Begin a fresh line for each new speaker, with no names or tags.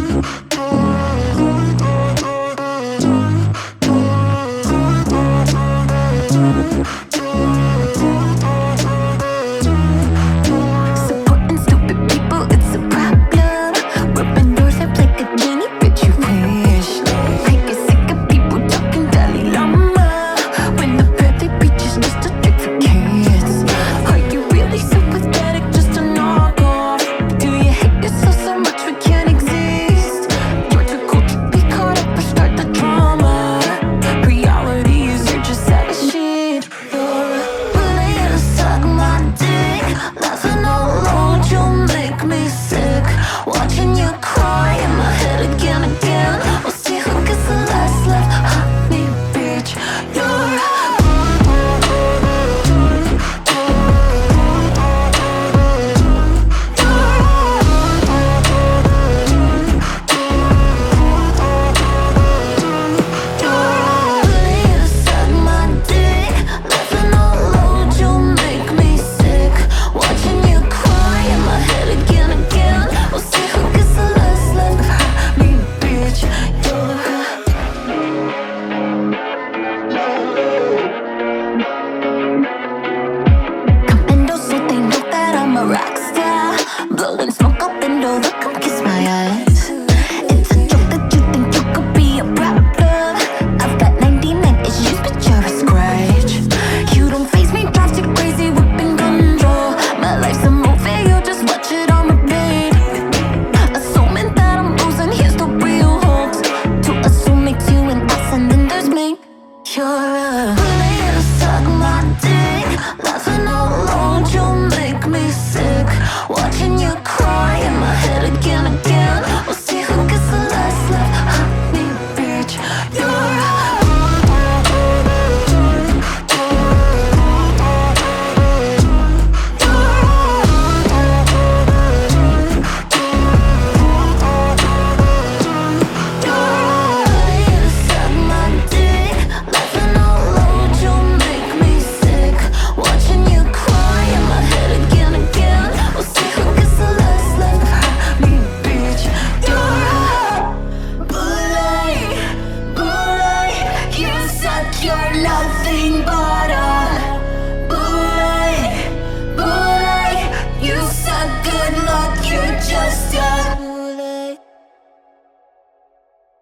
Yeah. open kiss my eyes. It's a joke that you think you could be a problem. I've got 99 issues, but you're a scratch. You don't face me, crazy, whipping control. My life's a movie, you just watch it on repeat. Assuming that I'm losing, here's the real hoax. To assume it's you and us, and then there's me. You're a